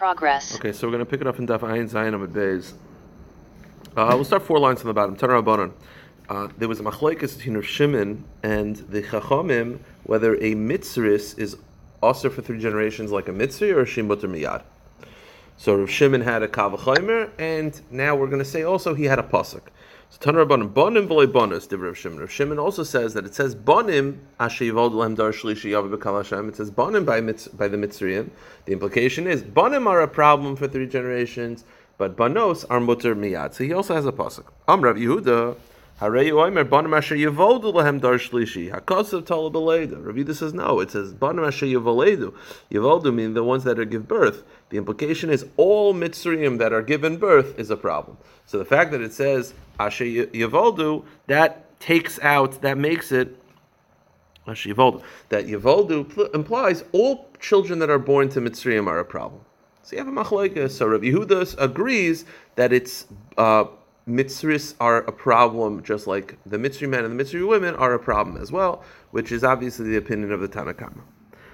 Progress. Okay, so we're going to pick it up in Daf Ayin Zayin Amid Beis. Uh, we'll start four lines from the bottom. Rabbanon. Uh, there was a machlekes between Rav Shimon and the Chachamim whether a mitzris is also for three generations like a mitzri or a shimutter miyad. So Rav Shimon had a kavachomer, and now we're going to say also he had a pasuk. So Tanar Rabbanon bonim v'loy bonus. Div Rav Shimon. Rav Shimon also says that it says bonim asher yivod lehem dar shlishi b'kal Hashem. It says bonim by by the mitzrayim. The implication is bonim are a problem for three generations, but banos are mutter miyad. So he also has a pasuk. Am Rav Yehuda. Harei Oimer Banim Asher Yevoldu Lahem Dar Shlishi Hakasav Tala Beleda. Rav Yehuda says no. It says Banim Asher Yevoledu. Yevoldu mean the ones that are give birth. The implication is all Mitzrayim that are given birth is a problem. So the fact that it says Asher Yevoldu that takes out that makes it Asher Yevoldu that Yevoldu implies all children that are born to Mitzrayim are a problem. So you have a. So Rav Yehuda agrees that it's. Uh, mitzris are a problem, just like the mitzri men and the mitzri women are a problem as well, which is obviously the opinion of the Tanna Kamma.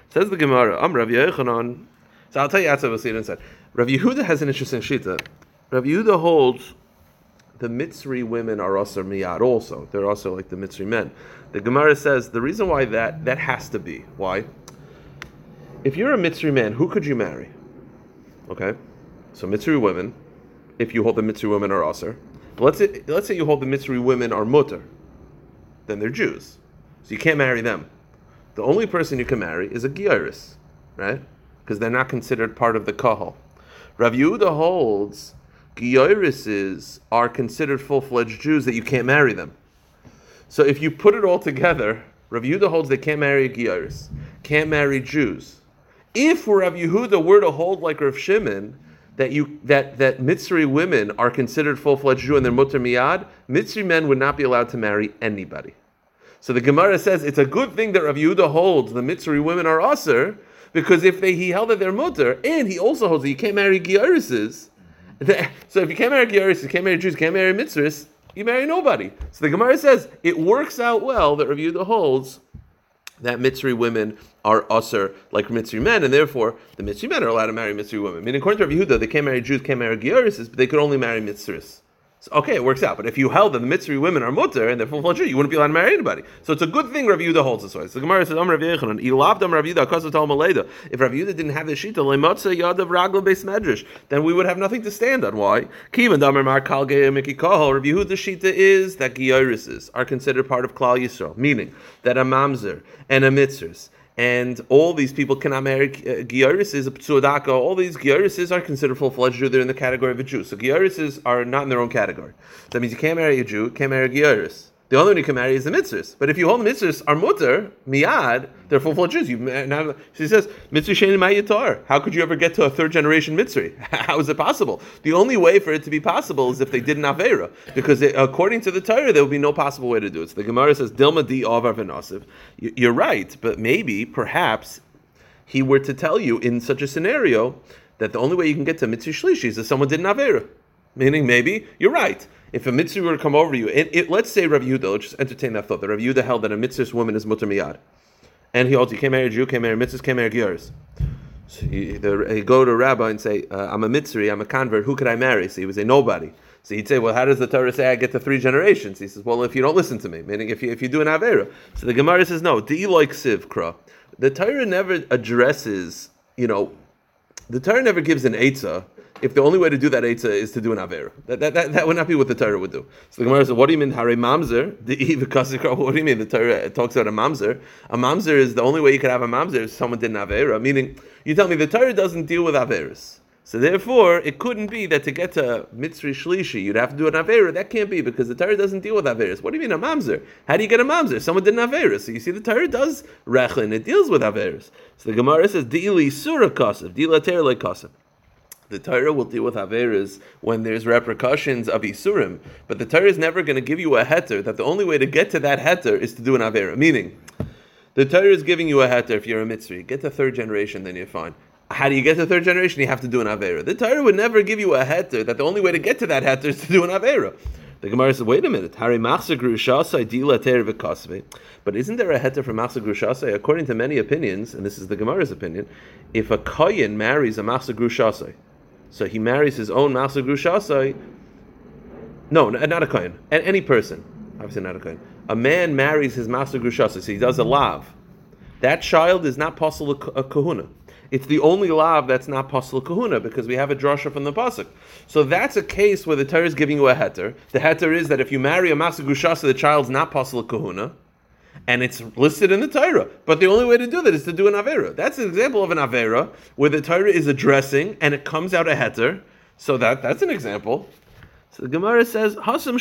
Says the Gemara, I'm Rav Yechanan. So I'll tell you what Sidon said. Rav Yehuda has an interesting shita. Rav Yehuda holds the mitzri women are also miyad also. They're also like the mitzri men. The Gemara says the reason why that that has to be why. If you're a mitzri man, who could you marry? Okay, so mitzri women. If you hold the mitzri women are also. But let's say, let's say you hold the Mitzri women are mutter, then they're Jews, so you can't marry them. The only person you can marry is a Gyaris, right? Because they're not considered part of the Kahal. Rav Yehuda holds Gyarises are considered full-fledged Jews that you can't marry them. So if you put it all together, Rav Yehuda holds they can't marry Gyaris, can't marry Jews. If Rav Yehuda were to hold like Rav Shimon, that you that that Mitzri women are considered full fledged Jew and they're mutter miyad, Mitzri men would not be allowed to marry anybody. So the Gemara says it's a good thing that Rav Yehuda holds the Mitzri women are aser because if they he held that they're mutter and he also holds that you can't marry Giarises. So if you can't marry Giarises, you can't marry Jews, you can't marry Mitzris, you marry nobody. So the Gemara says it works out well that Rav Yehuda holds that Mitzri women are usher like Mitzri men, and therefore the Mitzri men are allowed to marry Mitzri women. I mean, according to Rav Yehuda, they can't marry Jews, can't marry Gyaris, but they could only marry Mitzris. So, okay, it works out. But if you held that the Mitzri women are mutter and they're full fledged you wouldn't be allowed to marry anybody. So it's a good thing Rav Yehuda holds this way. So the Gemara says, "Am Rav Yechanan, Yehuda, Kasav Maleda." If Rav Yehuda didn't have the shita, Lematza Yad of Ragla Beis Medrash, then we would have nothing to stand on. Why? Kivan Damar Mar Kal Miki Kahal. Rav Yehuda's shita is that Gyarises are considered part of Klal Yisrael, meaning that a mamzer and a mitzris and all these people cannot marry uh, Giyarises, Psuadaka, all these Giyarises are considered full-fledged Jew, they're in the category of a Jew. So Giyarises are not in their own category. That means you can't marry a Jew, can't marry a Giyaris. The only one you can marry is the mitzris. But if you hold the mitzris are mutter, miyad, they're full-fledged Jews. You, now, she says, mitzvah shein mayatar. How could you ever get to a third-generation mitzvah? How is it possible? The only way for it to be possible is if they did an avera. Because it, according to the Torah, there would be no possible way to do it. So the Gemara says, dilma di avar v'nasiv. You're right, but maybe, perhaps, he were to tell you in such a scenario that the only way you can get to mitzvah shlishi is if someone did an avera. Meaning, maybe, you're right. If a mitzvah were to come over you, it, it, let's say Rav Yehuda, let's just entertain that thought, that Rav Yehuda held that a mitzvah woman is mutter miyad. And he holds, you can't marry a Jew, can't marry mitzris, can't marry giyars. So he, the, he go to a rabbi and say, uh, I'm a mitzvah, I'm a convert, who could I marry? So he would say, nobody. So he'd say, well, how does the Torah say I get to three generations? He says, well, if you don't listen to me, meaning if you, if you do an avera. So the Gemara says, no, di like sivkra. The Torah never addresses, you know, the Torah never gives an eitzah if the only way to do that eitzah is to do an avera. That, that, that, that would not be what the Torah would do. So the Gemara says, what do you mean, hare mamzer? What do you mean? The Torah talks about a mamzer. A mamzer is the only way you could have a mamzer if someone did an avera. Meaning, you tell me the Torah doesn't deal with averas. So therefore, it couldn't be that to get to mitzri shlishi, you'd have to do an avera. That can't be because the Torah doesn't deal with averas. What do you mean a mamzer? How do you get a mamzer? Someone did an avera. So you see, the Torah does rechlin. It deals with averas. So the Gemara says, "Dili surah kasav, dila terle kasav." The Torah will deal with Averas when there's repercussions of Isurim, but the Torah is never going to give you a heter that the only way to get to that heter is to do an Avera. Meaning, the Torah is giving you a heter if you're a Mitzri. Get to third generation, then you're fine. How do you get to third generation? You have to do an Avera. The Torah would never give you a heter that the only way to get to that heter is to do an Avera. The Gemara says, wait a minute. Hari But isn't there a heter for machsa grushasai? According to many opinions, and this is the Gemara's opinion, if a koyin marries a machsa grushasai, so he marries his own machsa grushasai, no, not a koyin, any person, obviously not a koyin. A man marries his machsa grushasai, so he does a lav. That child is not pasul a kahuna. It's the only lav that's not pasul kahuna because we have a drasha from the pasuk. So that's a case where the Torah is giving you a heter. The heter is that if you marry a masagushasa, the child's not pasul kahuna, and it's listed in the Torah. But the only way to do that is to do an avera. That's an example of an avera where the Torah is addressing and it comes out a heter. So that that's an example. So the Gemara says, Hasam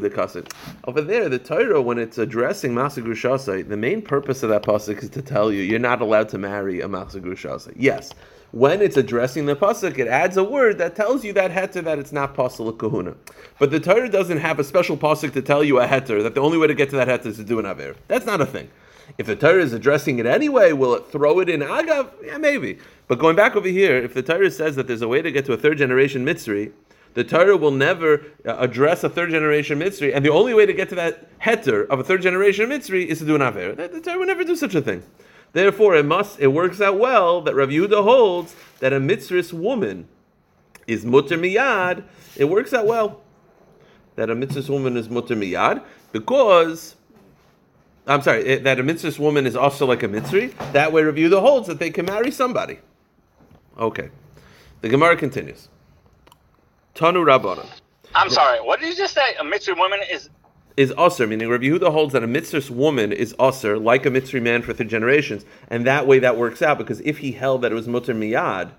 the Over there, the Torah, when it's addressing Masagushasai, the main purpose of that pasuk is to tell you you're not allowed to marry a Masagushasai. Yes, when it's addressing the pasuk, it adds a word that tells you that heter that it's not pasul kahuna. But the Torah doesn't have a special pasuk to tell you a heter that the only way to get to that heter is to do an aver. That's not a thing. If the Torah is addressing it anyway, will it throw it in agav? Yeah, maybe. But going back over here, if the Torah says that there's a way to get to a third generation mitzri, the Torah will never uh, address a third generation mitzri, and the only way to get to that heter of a third generation mitzri is to do an aver. The, Torah will never do such a thing. Therefore, it must it works out well that Rav Yehuda holds that a mitzris woman is mutter miyad. It works out well that a mitzris woman is mutter miyad because. I'm sorry, that a mitzvah woman is also like a mitzri. That way, Rav Yehuda holds that they can marry somebody. Okay. The Gemara continues. Tanu Rabbanon. I'm sorry. What did you just say? A Mitzri woman is is usher, meaning Rabbi Yehuda holds that a mitzvah woman is usher, like a mitzvah man for three generations, and that way that works out because if he held that it was mutter miyad,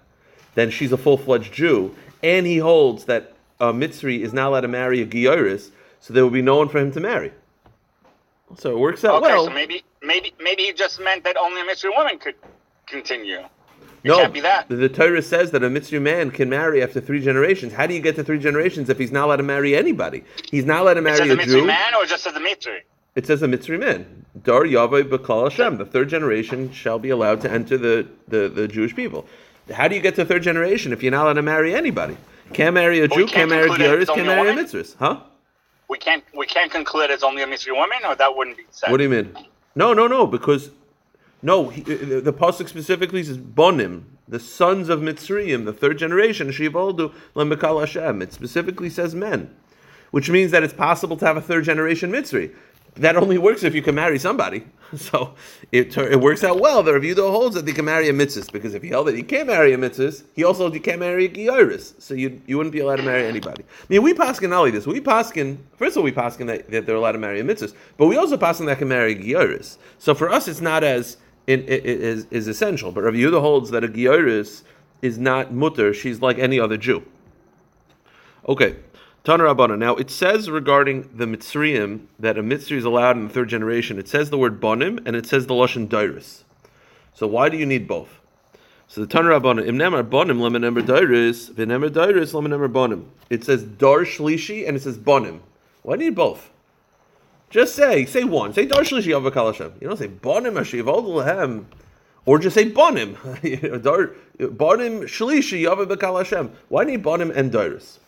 then she's a full fledged Jew, and he holds that a mitzri is not allowed to marry a gioris, so there will be no one for him to marry. So it works out okay, well. so maybe maybe maybe he just meant that only a mitzvah woman could continue. It no, the, the, Torah says that a mitzvah man can marry after three generations. How do you get to three generations if he's not allowed to marry anybody? He's not allowed to marry a, a Jew. man or just as a mitzvah? It says a mitzvah man. Dar Yavai B'Kal Hashem. The third generation shall be allowed to enter the, the, the Jewish people. How do you get to third generation if you're not allowed to marry anybody? Can't marry a Jew, can't, can't marry a Gyaris, can't marry a mitzvah. Huh? We can't we can't conclude it's only a mitzvah woman, or that wouldn't be said. What do you mean? No, no, no, because no, he, the, the pasuk specifically says bonim, the sons of Mitzrayim, the third generation, Shivoldu Lemekal Hashem. It specifically says men, which means that it's possible to have a third generation Mitzri. That only works if you can marry somebody. So it, it works out well. The Rav holds that they can marry a mitzvah because if he held that he can't marry a mitzvah, he also you can't marry a gioris. So you you wouldn't be allowed to marry anybody. I mean, we paskin only this. We paskin first of all we paskin that, that they're allowed to marry a mitzvah, but we also paskin that can marry a gioris. So for us, it's not as in, is, is essential. But Rabbi Yehuda holds that a Gioris is not mutter, she's like any other Jew. Okay, Taner Abana. Now it says regarding the Mitzrayim that a Mitzri is allowed in the third generation. It says the word bonim and it says the Lashon Dairis. So why do you need both? So the Taner Abana, im bonim lemenemer Dairis, v'nemer Dairis lemenemer bonim. It says dar shlishi and it says bonim. Why do you need both? Just say, say one. Say Dar Shlishi Avakal Hashem. You don't say Bonim Hashiv Lehem. Or just say Bonim. Bonim Shlishi Avakal Hashem. Why need Bonim and Dairis?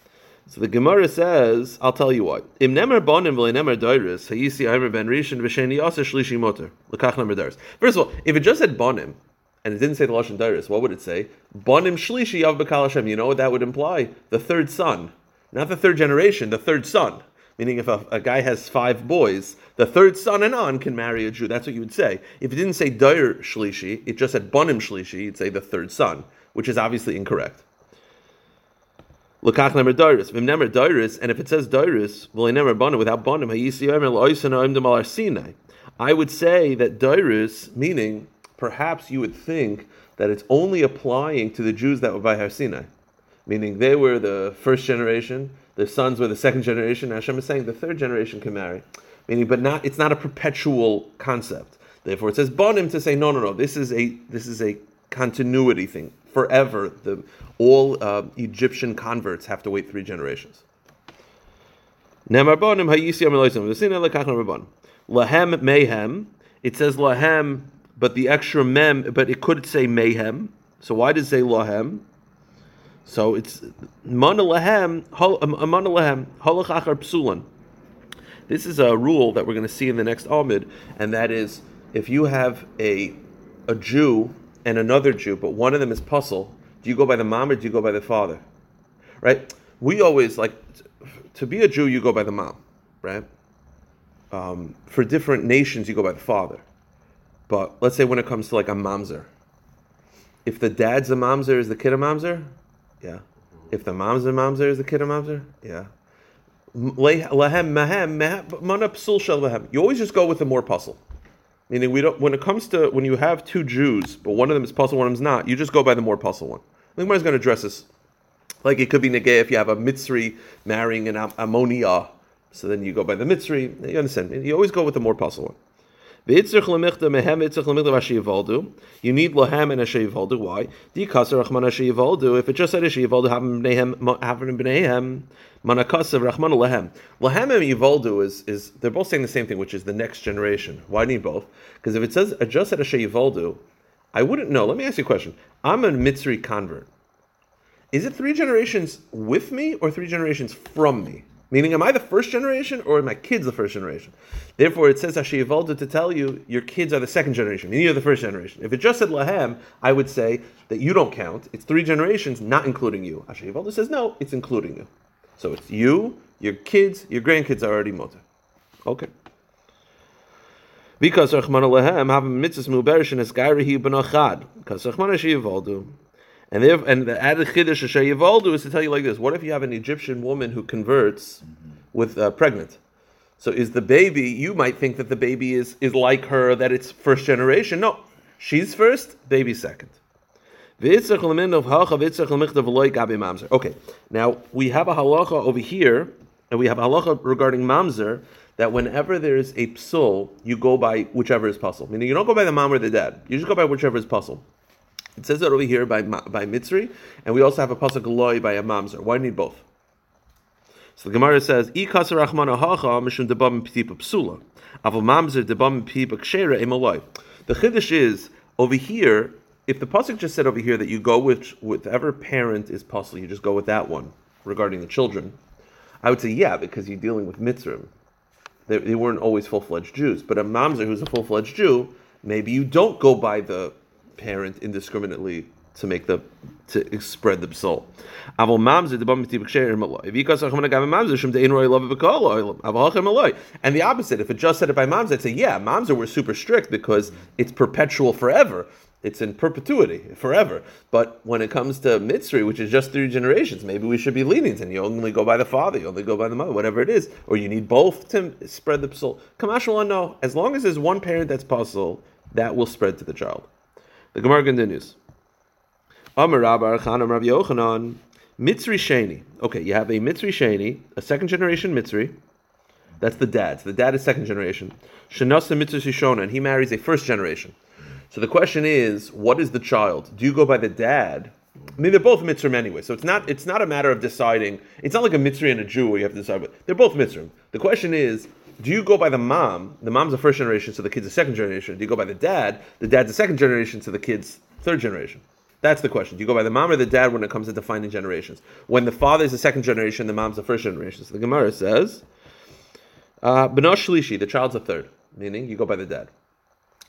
So the Gemara says, I'll tell you what. Im nemer bonim v'le nemer dairis, hayisi aimer ben rishon v'sheni yasa shlishi motor. L'kach nemer dairis. First of all, if it just said bonim, and it didn't say the lashon dairis, what would it say? Bonim shlishi yav b'kal Hashem. You know what that would imply? The third son. Not the third generation, the third son. Meaning, if a, a, guy has five boys, the third son and on can marry a Jew. That's what you would say. If it didn't say Dair Shlishi, it just said Bonim Shlishi, you'd say the third son, which is obviously incorrect. Lokach nemer Dairis. Vim nemer Dairis, and if it says Dairis, well, I never bonim without bonim. I would say that Dairis, meaning perhaps you would think that it's only applying to the Jews that were by Har Sinai, meaning they were the first generation their sons were the second generation. Hashem is saying the third generation can marry, meaning, but not. It's not a perpetual concept. Therefore, it says bonim to say no, no, no. This is a this is a continuity thing forever. The all uh, Egyptian converts have to wait three generations. Lahem mayhem. It says lahem, but the extra mem, but it could say mayhem. So why does it say lahem? So it's mana lahem, hol- um, mana lahem, holach achar psulan. This is a rule that we're going to see in the next Amid, and that is if you have a a Jew and another Jew, but one of them is pasul, do you go by the mom or do you go by the father? Right? We always like to be a Jew, you go by the mom, right? Um, for different nations, you go by the father. But let's say when it comes to like a mamzer, if the dad's a mamzer, is the kid a mamzer? Yeah. If the mom's a mamzer, is the kid a mamzer? Yeah. Mahem. You always just go with the more pasul. Meaning, we don't. When it comes to when you have two Jews, but one of them is pasul, one of them is not, you just go by the more pasul one. Think is going to address this. Like it could be negay if you have a Mitzri marrying an Ammonia, so then you go by the Mitzri. You understand? Me? You always go with the more pasul one. You need lahem and asheyivaldu. Why? Dikasar rachman asheyivaldu. If it just said asheyivaldu, havim bneihem, havim bneihem, manakasav rachman lehem. Lahem and yivaldu is is they're both saying the same thing, which is the next generation. Why need both? Because if it says just said asheyivaldu, I wouldn't know. Let me ask you a question. I'm a Mitzri convert. Is it three generations with me or three generations from me? Meaning, am I the first generation or are my kids the first generation? Therefore, it says Hashivalda to tell you your kids are the second generation, and you're the first generation. If it just said Lahem, I would say that you don't count. It's three generations, not including you. Hashivalda says no, it's including you. So it's you, your kids, your grandkids are already motor. Okay. Because Rachman Lahem have a mitzvah muberish and esgairihi benachad. Because Hashivaldu. And there, and the added chiddush Yivaldu is to tell you like this: What if you have an Egyptian woman who converts with uh, pregnant? So is the baby? You might think that the baby is is like her, that it's first generation. No, she's first, baby second. Okay, now we have a halacha over here, and we have a halacha regarding mamzer that whenever there is a psul, you go by whichever is pasul. Meaning you don't go by the mom or the dad. You just go by whichever is pasul. It says that over here by by Mitzri, and we also have a pasuk loy by a mamzer. Why need both? So the Gemara says, "I kasar rachmana hacha mishum debam ptipa psula, aval mamzer debam pipa kshera emaloy." The chiddush is over here. If the pasuk just said over here that you go with whatever parent is pasul, you just go with that one regarding the children. I would say yeah, because you're dealing with mitzrim. They, they weren't always full fledged Jews, but a mamzer who's a full fledged Jew, maybe you don't go by the parent indiscriminately to make the to spread the soul. And the opposite, if it just said it by mamzer, I'd say yeah, mamzer were super strict because it's perpetual forever. It's in perpetuity forever. But when it comes to mitzri, which is just three generations, maybe we should be lenient and you only go by the father, you only go by the mother, whatever it is, or you need both to spread the soul. Kamash know as long as there's one parent that's possible, that will spread to the child. The Gemara continues. Amar Rabbi Chanam Rabbi Yochanan, Mitzri Sheni. Okay, you have a Mitzri Sheni, a second generation Mitzri. That's the dad. So the dad is second generation. Shanasa Mitzri Shishona, and he marries a first generation. So the question is, what is the child? Do you go by the dad? I mean, they're both Mitzrim anyway, so it's not it's not a matter of deciding. It's not like a Mitzri and a Jew where you have to decide. But they're both Mitzrim. The question is, do you go by the mom? The mom's a first generation, so the kid's a second generation. Do you go by the dad? The dad's a second generation, so the kid's third generation. That's the question. Do you go by the mom or the dad when it comes to defining generations? When the father is the second generation, the mom's the first generation. So the Gemara says, uh, Shlishi, the child's a third, meaning you go by the dad.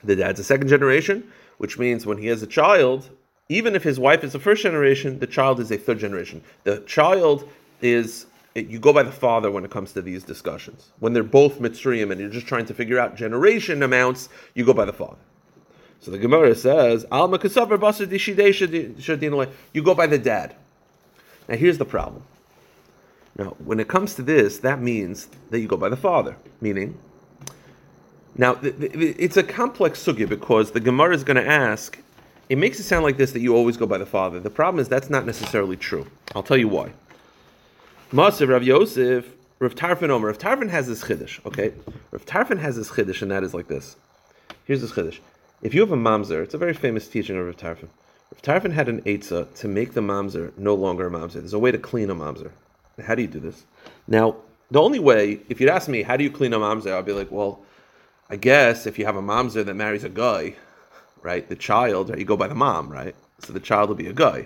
The dad's a second generation, which means when he has a child, even if his wife is the first generation, the child is a third generation. The child is you go by the father when it comes to these discussions. When they're both Mitzrayim and you're just trying to figure out generation amounts, you go by the father. So the Gemara says, Alma You go by the dad. Now here's the problem. Now, when it comes to this, that means that you go by the father. Meaning, now it's a complex sugya because the Gemara is going to ask. It makes it sound like this that you always go by the father. The problem is that's not necessarily true. I'll tell you why. Masir Rav Yosef, Rav Tarfon Omer. Rav Tarfon has this chiddush, okay? Rav Tarfon has this chiddush, and that is like this. Here's this chiddush. If you have a mamzer, it's a very famous teaching of Rav Tarfon. Rav Tarfon had an eitzah to make the mamzer no longer a mamzer. There's a way to clean a mamzer. How do you do this? Now, the only way, if you'd ask me, how do you clean a mamzer? I'd be like, well, I guess if you have a mamzer that marries a guy, right, the child, right, you go by the mom, right? So the child will be a guy.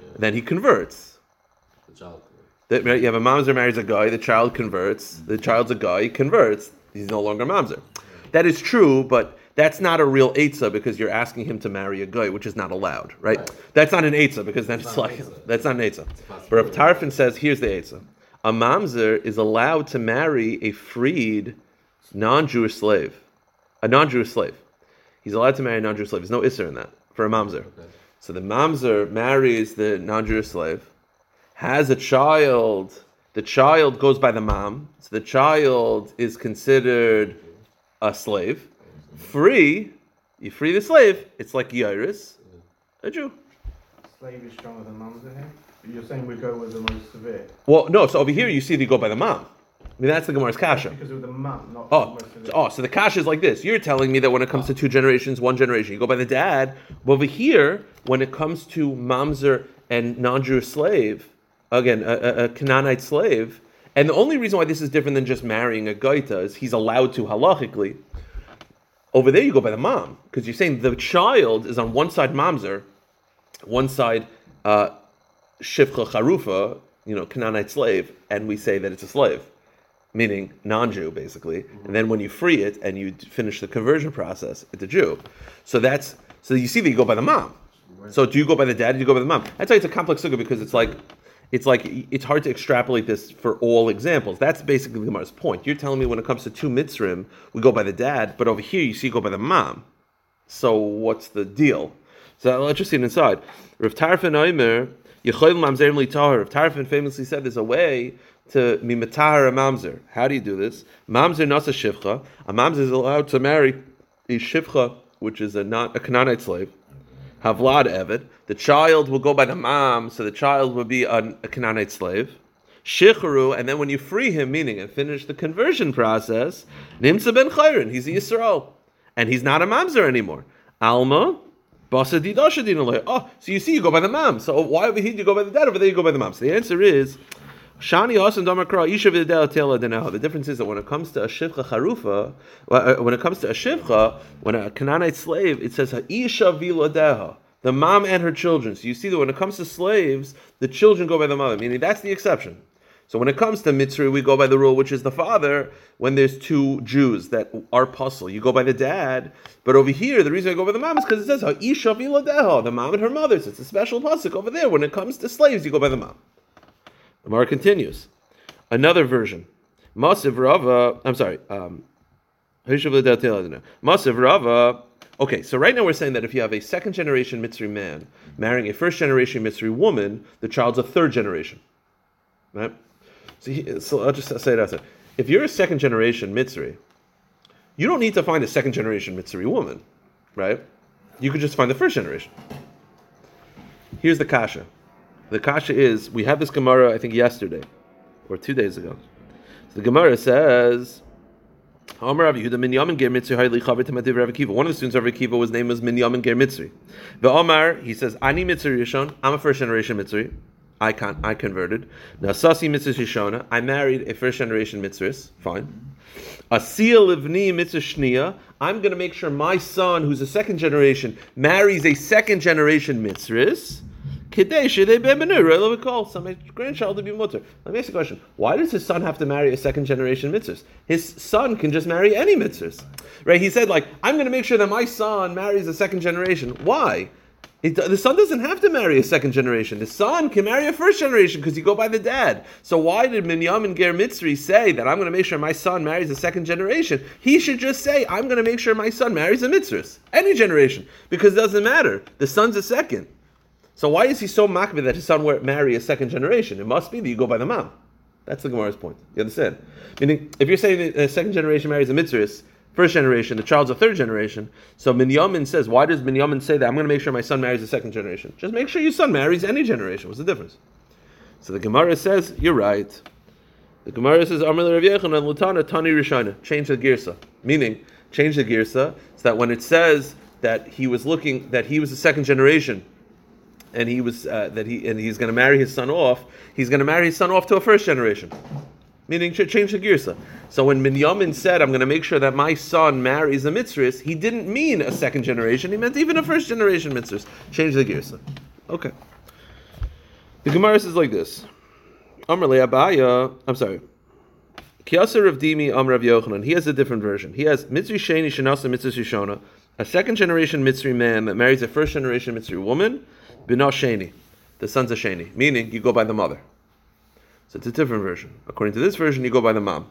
Yeah. then he converts. The child. That- You have a mamzer marries a guy, the child converts. The child's a guy, converts. He's no longer a mamzer. That is true, but that's not a real eitzah because you're asking him to marry a guy, which is not allowed, right? Right. That's not an eitzah because that's not like an eitzah. that's not an eitzah. But Rav Tarfon says, here's the eitzah: a mamzer is allowed to marry a freed non-Jewish slave, a non-Jewish slave. He's allowed to marry a non-Jewish slave. There's no isser in that for a mamzer. Okay. So the mamzer marries the non-Jewish slave, has a child. The child goes by the mom, so the child is considered a slave. Free, you free the slave. It's like Yairus, a Jew. Slave is stronger than in him. But you're saying we go with the most severe. Well, no. So over here you see they go by the mom. I mean that's the Gemara's kasha. Because of the mom, not Oh, the oh, so the kasha is like this. You're telling me that when it comes to two generations, one generation, you go by the dad. But over here, when it comes to mamzer and non-Jewish slave, again, a, a, Canaanite slave, and the only reason why this is different than just marrying a gaita is he's allowed to halachically. Over there, you go by the mom because you're saying the child is on one side mamzer, one side uh, shivcha charufa, you know, Canaanite slave, and we say that it's a slave meaning non-Jew, basically. And then when you free it and you finish the conversion process, it's a Jew. So that's so you see that you go by the mom. So do you go by the dad? Or do you go by the mom? That's why it's a complex sugya because it's like. It's like it's hard to extrapolate this for all examples. That's basically the Gemara's point. You're telling me when it comes to two mitzrim, we go by the dad, but over here you see you go by the mom. So what's the deal? So let's just see it inside. Rav Tarfon Oimer, Yechoyl Mamzer Li Tahar. Rav Tarfon famously said there's a way to mimatahar a mamzer. How do you do this? Mamzer nasa shivcha. A mamzer is allowed to marry a shivcha, which is a not a Canaanite slave. Havlad Evid. The child will go by the mom, so the child will be an, a Canaanite slave. Shichru, and then when you free him, meaning and finish the conversion process, Nimsa ben Chayrin, he's a Yisrael. And he's not a mamzer anymore. Alma, Basa. Oh, so you see, you go by the mom. So why over here you go by the dad? Over there you go by the mom. So the answer is, Shani Isha. The difference is that when it comes to a Shivcha Charufa, well, uh, when it comes to a Shivcha, when a Canaanite slave, it says Isha Viladeha. The mom and her children. So you see that when it comes to slaves, the children go by the mother, meaning that's the exception. So when it comes to Mitzri, we go by the rule which is the father. When there's two Jews that are pasul, you go by the dad. But over here, the reason I go by the mom is because it says the mom and her mother. mothers. It's a special pasuk over there. When it comes to slaves, you go by the mom. Gemara continues. Another version. Masiv Rava, I'm sorry. Um, Masiv Rava. Okay, so right now we're saying that if you have a second generation Mitzri man marrying a first generation Mitzri woman, the child's a third generation. Right? So, he, so I'll just say it outside. If you're a second generation Mitzri, you don't need to find a second generation Mitzri woman, right? You could just find the first generation. Here's the kasha. The kasha is we had this Gemara I think yesterday or two days ago. So the Gemara says. One of the students of Rav was name was Minyamin Ger Mitzri. The Omar he says Ani Mitzri Rishon. I'm a first generation Mitzri. I can I converted. Nasasi Mitzri Rishona. I married a first generation Mitzris. Fine. A Asiya Livni Mitzri Shnia. I'm going to make sure my son, who's a second generation, marries a second generation Mitzris. Kadesh, they be call some grandchild to be mutter. Let me ask you a question. Why does his son have to marry a second generation mitzris? His son can just marry any mitzris. Right? He said, like, I'm going to make sure that my son marries a second generation. Why? It, the son doesn't have to marry a second generation. The son can marry a first generation because you go by the dad. So why did Minyamin Ger Mitzri say that I'm going to make sure my son marries a second generation? He should just say, I'm going to make sure my son marries a mitzris. Any generation. Because it doesn't matter. The son's a second. So why is he so makbid that his son will marry a second generation? It must be that you go by the mom. That's the Gemara's point. You understand? Meaning, if you're saying a second generation marries a mitzris, first generation, the child's a third generation. So Minyamin says, why does Minyamin say that? I'm going to make sure my son marries a second generation. Just make sure your son marries any generation. What's the difference? So the Gemara says, you're right. The Gemara says, Amr Rav Yechanan Lutana Tani Rishana. Change the girsa. Meaning, change the girsa so that when it says that he was looking, that he was a second generation, and he was uh, that he and he's going to marry his son off. He's going to marry his son off to a first generation, meaning ch- change the girsa. So when Minyamin said, "I'm going to make sure that my son marries a mitzvah," he didn't mean a second generation. He meant even a first generation mitzvah. Change the girsa. Okay. The Gemara says like this. Amr Abaya, I'm sorry. Kiyasar of Dimi Amr of Yochanan. He has a different version. He has Mitzri Sheni Shanasa Mitzri Shishona, a second generation Mitzri man that marries a first generation Mitzri woman, Bina Sheni, the sons of Sheni, meaning you go by the mother. So it's a different version. According to this version, you go by the mom.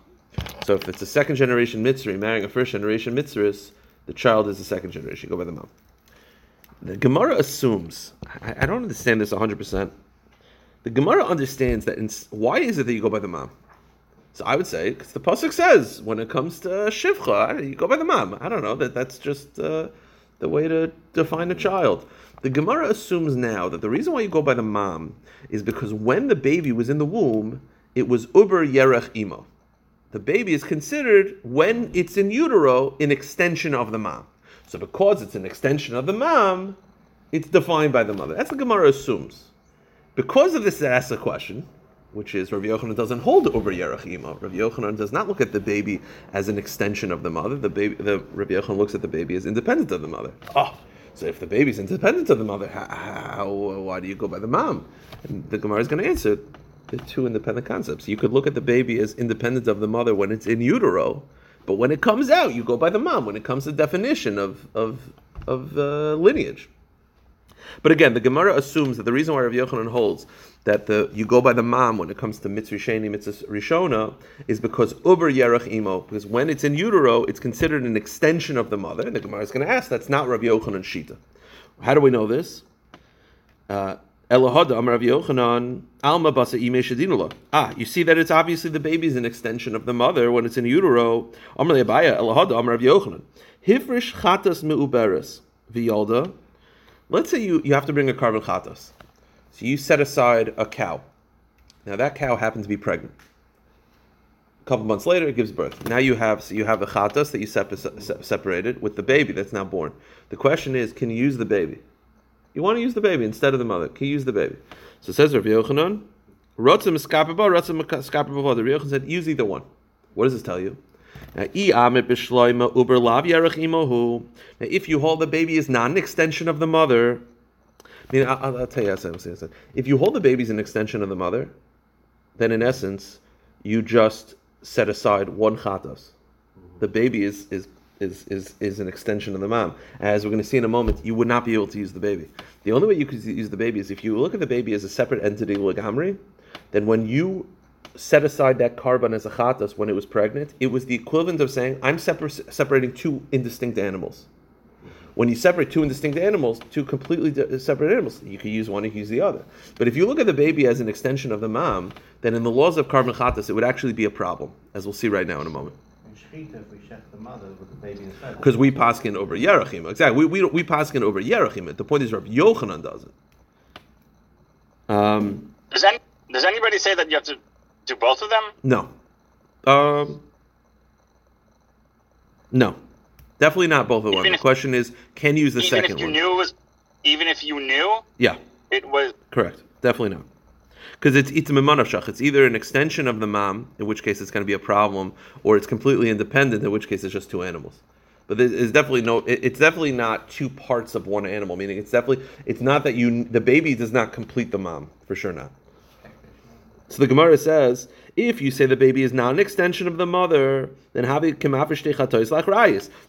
So if it's a second generation Mitzri marrying a first generation Mitzris, the child is a second generation. You go by the mom. The Gemara assumes, I, I don't understand this 100%. The Gemara understands that, in, why is it that you go by the mom? So I would say, because the Pasuk says, when it comes to Shivcha, you go by the mom. I don't know, that that's just uh, the way to define a child. The Gemara assumes now that the reason why you go by the mom is because when the baby was in the womb, it was Uber Yerech Imo. The baby is considered, when it's in utero, an extension of the mom. So because it's an extension of the mom, it's defined by the mother. That's what Gemara assumes. Because of this, it asks a question, which is Rav Yochanan doesn't hold over Yerach Imo. Rav Yochanan does not look at the baby as an extension of the mother. The baby, the Rav Yochanan looks at the baby as independent of the mother. Oh, so if the baby's independent of the mother, how, how why do you go by the mom? And the Gemara is going to answer the two independent concepts. You could look at the baby as independent of the mother when it's in utero, but when it comes out, you go by the mom. When it comes to definition of of of uh, lineage. But again, the Gemara assumes that the reason why Rav Yochanan holds that the you go by the mom when it comes to mitzvah sheni, mitzvah rishona, is because uber yerach imo. Because when it's in utero, it's considered an extension of the mother. And the Gemara is going to ask, that's not Rav Yochanan shita. How do we know this? Uh, Elohada Amar Rav Yochanan Alma Basa Ime Shadinula. Ah, you see that it's obviously the baby is an extension of the mother when it's in utero. Amar Le'abaya Elohada Amar Rav Yochanan Hifrish Chatas Meuberes V'Yalda. Let's say you, you have to bring a korban chatas. So you set aside a cow. Now that cow happens to be pregnant. A couple months later, it gives birth. Now you have so you have a chatas that you sep- se- separated with the baby that's now born. The question is, can you use the baby? You want to use the baby instead of the mother. Can you use the baby? So says Rav Yochanan, Rotzim skapaba, Rotzim skapaba. The Rav Yochanan said, use either one. What does this tell you? Now, if you hold the baby is not an extension of the mother, I mean, I'll, I'll tell you. If you hold the baby as an extension of the mother, then in essence, you just set aside one chatas. The baby is is is is, is an extension of the mom. As we're going to see in a moment, you would not be able to use the baby. The only way you could use the baby is if you look at the baby as a separate entity, legamri. Then when you set aside that korban as a chatas when it was pregnant, it was the equivalent of saying, I'm separ- separating two indistinct animals. When you separate two indistinct animals, two completely di- separate animals, you can use one, you can use the other. But if you look at the baby as an extension of the mom, then in the laws of korban chatas, it would actually be a problem, as we'll see right now in a moment. In Shechita, if we shech the mother with the baby inside. Because we paskin over Yerachim. Exactly. We, we, we paskin over Yerachim. The point is, Rabbi Yochanan does it. Um, Does any does anybody say that you have to do both of them? No. Um, no. Definitely not both of them. Even The question is, can you use the even second if you one? knew it was, even if you knew Yeah, it was. correct. Definitely not. Because it's it's a It's either an extension of the mom, in which case it's going to be a problem, or it's completely independent, in which case it's just two animals. But is definitely no. It's definitely not two parts of one animal. Meaning, it's definitely it's not that you the baby does not complete the mom for sure not. So the Gemara says, if you say the baby is not an extension of the mother, then like.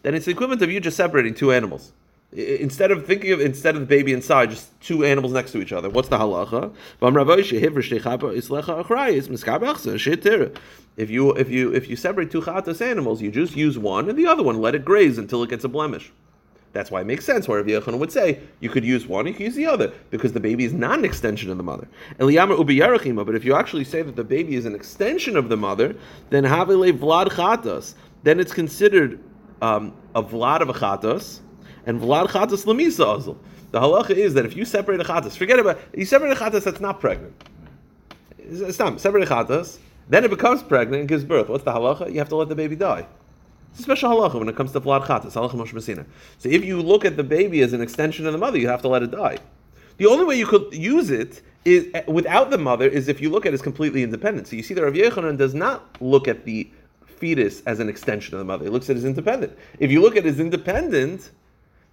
Then it's the equivalent of you just separating two animals. Instead of thinking of instead of the baby inside, just two animals next to each other. What's the halacha? If you if you if you separate two chatas animals, you just use one and the other one let it graze until it gets a blemish. That's why it makes sense where Rav Yochanan would say you could use one, you could use the other, because the baby is not an extension of the mother. But if you actually say that the baby is an extension of the mother, then havile vlad chatas, then it's considered um, a vlad of a chatas, and vlad chatas lamisa azul. The halacha is that if you separate a chatas, forget about you separate a chatas that's not pregnant. It's not separate a chatas, then it becomes pregnant and gives birth. What's the halacha? You have to let the baby die. It's a special halacha when it comes to vlad chatas, halacha Moshe Messina. So if you look at the baby as an extension of the mother, you have to let it die. The only way you could use it is without the mother is if you look at it as completely independent. So you see that Rav Yechanan does not look at the fetus as an extension of the mother. He looks at it as independent. If you look at it as independent,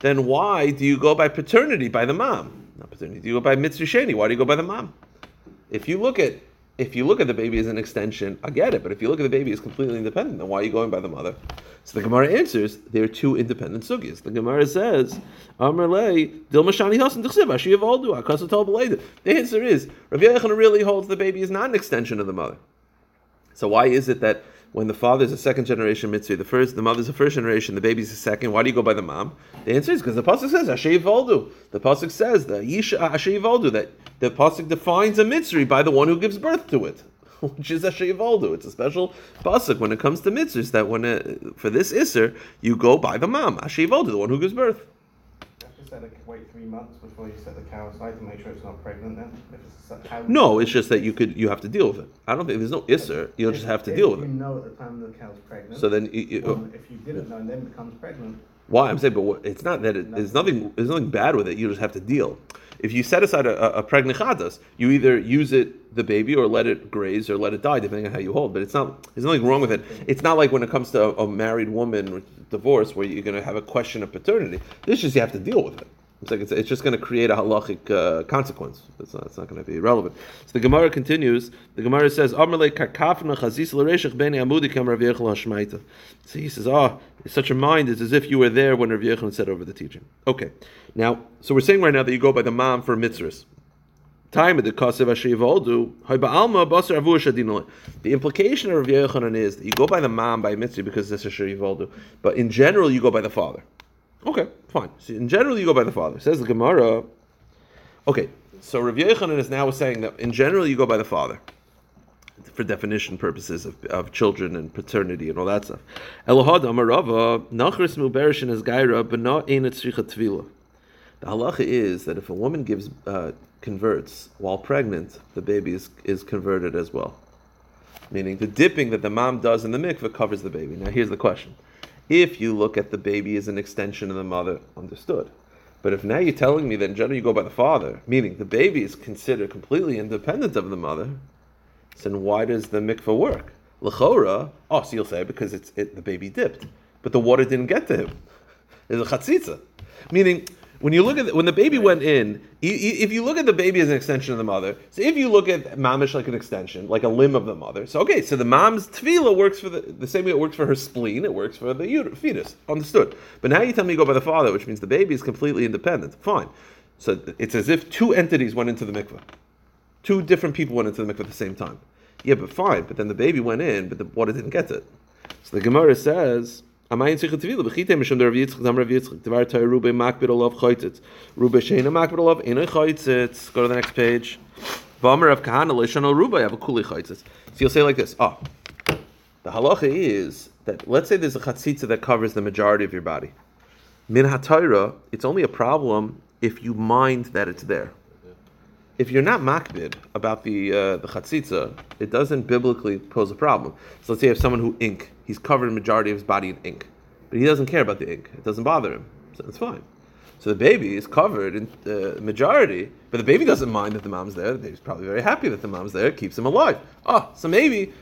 then why do you go by paternity by the mom? Not paternity. Do you go by mitzvah sheni? Why do you go by the mom? If you look at if you look at the baby as an extension, I get it. But if you look at the baby as completely independent, then why are you going by the mother? So the Gemara answers, there are two independent sugyas. The Gemara says, Dilmashani. The answer is, Rav Yochanan really holds the baby is not an extension of the mother. So why is it that when the father's a second generation mitzvah, the first, the mother's a first generation, the baby's a second. Why do you go by the mom? The answer is because the pasuk says Asher Yivoldu. The pasuk says the Yisha Asher Yivoldu that the pasuk defines a mitzvah by the one who gives birth to it, which is Asher Yivoldu. It's a special pasuk when it comes to mitzvahs that when it, for this iser you go by the mom Asher Yivoldu, the one who gives birth. Just said wait three months before you set the cow aside to make sure it's not pregnant. Then, if it's a cow. No, it's just that you could you have to deal with it. I don't think there's no iser. You'll just have to deal with If it. you know at the time the cow's pregnant. So then, you, you- um, if you didn't know and then becomes pregnant, Why I'm saying, but what, it's not that it, there's nothing there's nothing bad with it. You just have to deal. If you set aside a, a, a you either use it the baby or let it graze or let it die, depending on how you hold. But it's not there's nothing wrong with it. It's not like when it comes to a, a married woman divorce where you're going to have a question of paternity. This just you have to deal with it. It's like it's, it's just going to create a halachic uh, consequence. It's not, not going to be relevant. So the Gemara continues. The Gemara says, "Amarle karkafna chazis beni amudi Rav Yechel hashmaita." So he says, "Ah, it's such a mind. It's as if you were there when Rav Yechel said over the teaching." Okay, now so we're saying right now that you go by the mom for mitzvahs. Time of the kasev. The implication of Rav Yochanan is that you go by the mom by mitzvah because this is shivoldu, but in general you go by the father. Okay, fine. So in general, you go by the father. Says the Gemara. Okay, so Rav Yochanan is now saying that in general you go by the father for definition purposes of, of children and paternity and all that stuff. Elohad Amarava Nachris Muberishin is Gaira, but not Ein Tzricha Tvila. The halacha is that if a woman gives uh, converts while pregnant, the baby is, is converted as well. Meaning the dipping that the mom does in the mikveh covers the baby. Now here's the question. If you look at the baby as an extension of the mother, understood. But if now you're telling me that in general you go by the father, meaning the baby is considered completely independent of the mother, then why does the mikveh work? L'chora, oh, so you'll say because it's it, the baby dipped, but the water didn't get to him. There's a chatzitza, meaning when you look at the, when the baby went in, if you look at the baby as an extension of the mother, so if you look at mamish like an extension, like a limb of the mother, so okay, so the mom's tevilah works for the, the same way it works for her spleen, it works for the uter- fetus, understood. But now you tell me you go by the father, which means the baby is completely independent. Fine. So it's as if two entities went into the mikveh. Two different people went into the mikveh at the same time. Yeah, but fine. But then the baby went in, but the water didn't get it. So the Gemara says, "Amayin tzich tevila b'chite mishum Rav Yitzchak dam Rav Yitzchak devar toy rube makbid olav chaytzitz rube sheina makbid olav ina chaytzitz." Go to the next page. V'amer Rav Kahana leishano rube have a kuli chaytzitz. So you'll say like this: Ah, the halacha is that let's say there's a chatzitza that covers the majority of your body. Min hatayra, it's only a problem if you mind that it's there if you're not makbid about the uh, the chatzitza, it doesn't biblically pose a problem. So let's say you have someone who ink, he's covered the majority of his body in ink, but he doesn't care about the ink. It doesn't bother him, so it's fine. So the baby is covered in the majority, but the baby doesn't mind that the mom's there. The baby's probably very happy that the mom's there. It keeps him alive. Oh, so maybe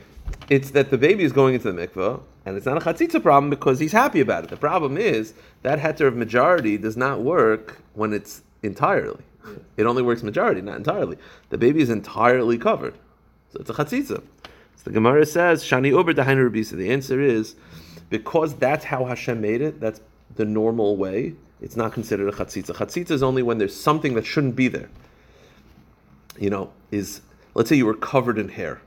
it's that the baby is going into the mikveh, and it's not a chatzitza problem because he's happy about it. The problem is that heter of majority does not work when it's entirely. It only works majority, not entirely. The baby is entirely covered. So it's a chatzitza. So the Gemara says, Shani over dahainu rabisa. The answer is, because that's how Hashem made it, that's the normal way, it's not considered a chatzitza. Chatzitza is only when there's something that shouldn't be there. You know, is, let's say you were covered in hair.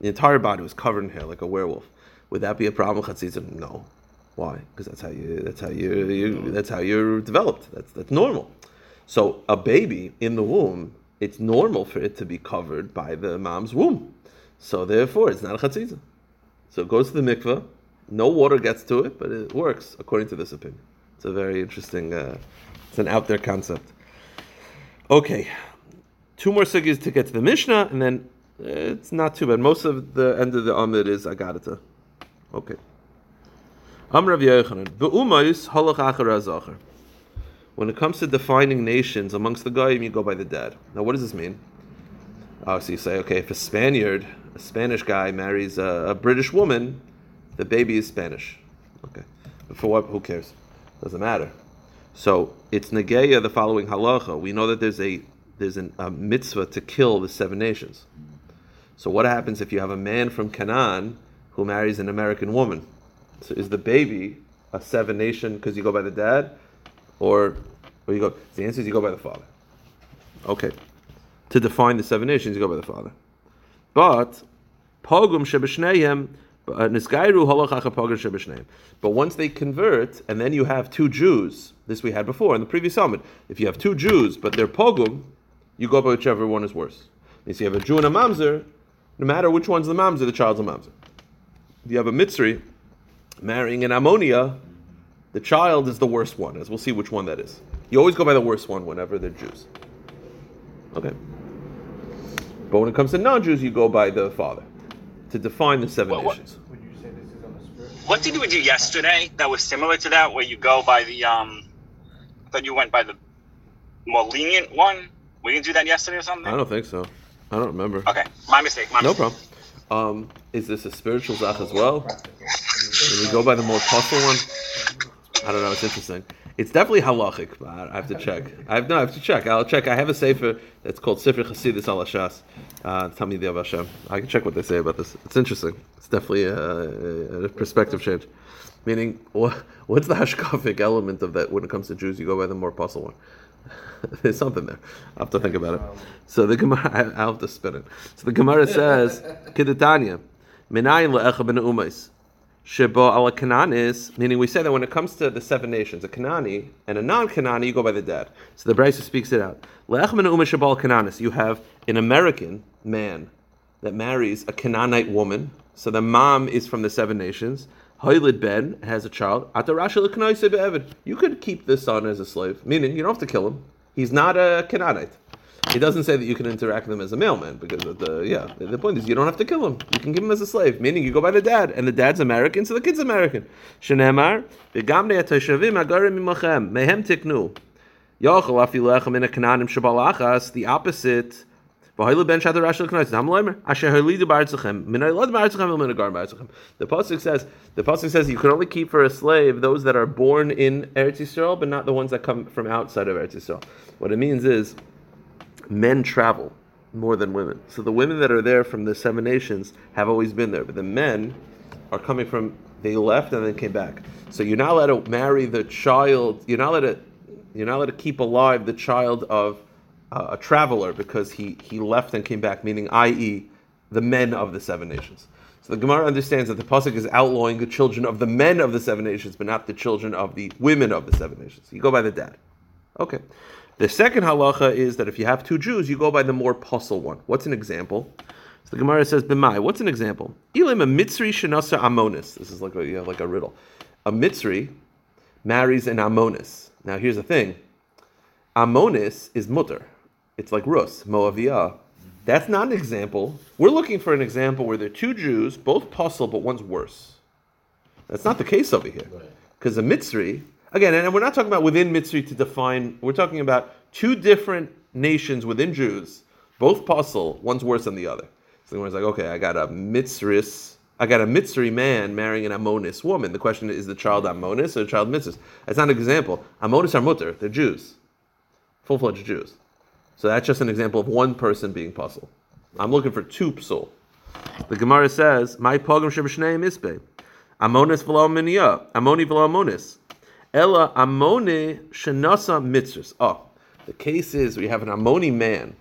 The entire body was covered in hair, like a werewolf. Would that be a problem, chatzitza? No. Why? Because that's how you, that's how you, you that's how you're developed. That's, that's normal. So a baby in the womb, it's normal for it to be covered by the mom's womb. So therefore, it's not a chatzitza. So it goes to the mikveh. No water gets to it, but it works according to this opinion. It's a very interesting. Uh, it's an out there concept. Okay, two more sugyas to get to the Mishnah, and then uh, it's not too bad. Most of the end of the Amid is Agadata. Okay. Amrav Yochanan. Be'umayis halach achar. When it comes to defining nations amongst the goyim, you go by the dad. Now, what does this mean? Oh, so you say, okay, if a Spaniard, a Spanish guy marries a, a British woman, the baby is Spanish. Okay, but for what? Who cares? Doesn't matter. So it's negeya the following halacha. We know that there's a there's an, a mitzvah to kill the seven nations. So what happens if you have a man from Canaan who marries an American woman? So is the baby a seven nation because you go by the dad, or or you go? The answer is you go by the father. Okay, to define the seven nations, you go by the father. But pogum shebeshneim. uh. But once they convert, and then you have two Jews, this we had before in the previous summit. If you have two Jews, but they're pogum, you go by whichever one is worse. If you have a Jew and a mamzer, no matter which one's the mamzer, the child's a mamzer. You have a mitzri marrying an ammonia, the child is the worst one, as we'll see which one that is. You always go by the worst one whenever they're Jews. Okay. But when it comes to non-Jews, you go by the father to define the seven What- what- nations. Would you say this is on a? What did we do yesterday that was similar to that, where you go by the um? I you went by the more lenient one. We didn't do that yesterday or something. I don't think so. I don't remember. Okay, my mistake. My No mistake. problem. Um, is this a spiritual zach as well? Practical. Can we go by the more pasul one? I don't know. It's interesting. It's definitely halachic, but I have to check. I have no. I have to check. I'll check. I have a sefer that's called Sefer Chasidus Al Hashas. Uh, tell me the Av Hashem. I can check what they say about this. It's interesting. It's definitely a, a, a perspective change. Meaning, what, what's the hashkafic element of that when it comes to Jews? You go by the more pasul one. There's something there. I have to think about it. So the Gemara, I- have to spin it. So the Gemara says, Kidatanya, Minayin le'echa ben. Sheba ala Cananis, meaning we say that when it comes to the seven nations, a Kanani and a non-Kanani, you go by the dad. So the Brisa speaks it out. Le'ech ben umay sheba al Cananis. You have an American man that marries a Canaanite woman. So the mom is from the seven nations. Hoylid Ben has a child. You could keep this son as a slave, meaning you don't have to kill him. He's not a Canaanite. It doesn't say that you can interact with him as a mailman because the yeah. The point is you don't have to kill him. You can give him as a slave, meaning you go by the dad, and the dad's American, so the kid's American. Shenemar mehem tiknu. The opposite. The pasuk says the pasuk says you can only keep for a slave those that are born in Eretz Yisrael, but not the ones that come from outside of Eretz Yisrael. What it means is men travel more than women. So the women that are there from the seven nations have always been there, but the men are coming from they left and then came back. So you're not allowed to marry the child. You're not allowed to. You're not allowed to keep alive the child of uh, a traveler because he he left and came back. Meaning, i.e., the men of the seven nations. So the Gemara understands that the pasuk is outlawing the children of the men of the seven nations, but not the children of the women of the seven nations. You go by the dad. Okay. The second halacha is that if you have two Jews, you go by the more pasul one. What's an example? So the Gemara says, "B'mai." What's an example? Elim a mitzri shenasa amonis. This is like a you know, like a riddle. A mitzri marries an amonis. Now here's the thing. Amonis is mutter. It's like Rus, Moaviyah. That's not an example. We're looking for an example where there are two Jews, both pasul, but one's worse. That's not the case over here. Because a Mitzri, again, and we're not talking about within Mitzri to define, we're talking about two different nations within Jews, both pasul, one's worse than the other. So the one's like, okay, I got a Mitzris, I got a Mitzri man marrying an Ammonis woman. The question is, is the child Ammonis or the child Mitzris? That's not an example. Ammonis are mutter, they're Jews, full fledged Jews. So that's just an example of one person being pasul. I'm looking for two psul. The Gemara says, "My pogam shebeshneim isbe, amonis v'lo minya, amoni v'lo amonis, ella amoni shenasa mitzris." Oh, the case is we have an amoni man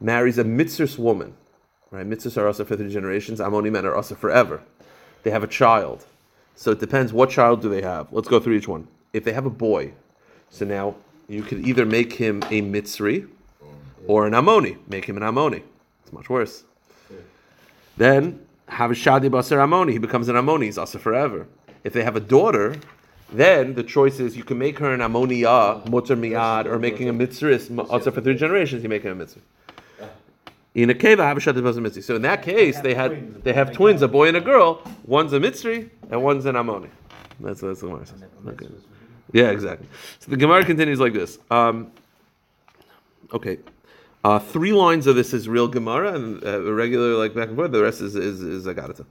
marries a mitzris woman. Right, mitzvahs are also for three generations. Amoni men are also forever. They have a child, so it depends what child do they have. Let's go through each one. If they have a boy, so now you could either make him a mitzri or an Ammoni. Make him an Ammoni. It's much worse. Then have a Shadi Basar Ammoni. He becomes an Ammoni. He's also forever. If they have a daughter, then the choice is you can make her an Ammoniya, Mutter Miyad, or making a Mitzris. Also for three generations, you make her a Mitzri. In a cave, I have a Basar Mitzri. So in that case, they had they have twins, a boy and a girl. One's a Mitzri and one's an Ammoni. That's that's the Gemara says. Okay. Yeah, exactly. So the Gemara continues like this. Um, okay. Uh, three lines of this is real Gemara and uh, regular like back and forth. The rest is is, is Agadata.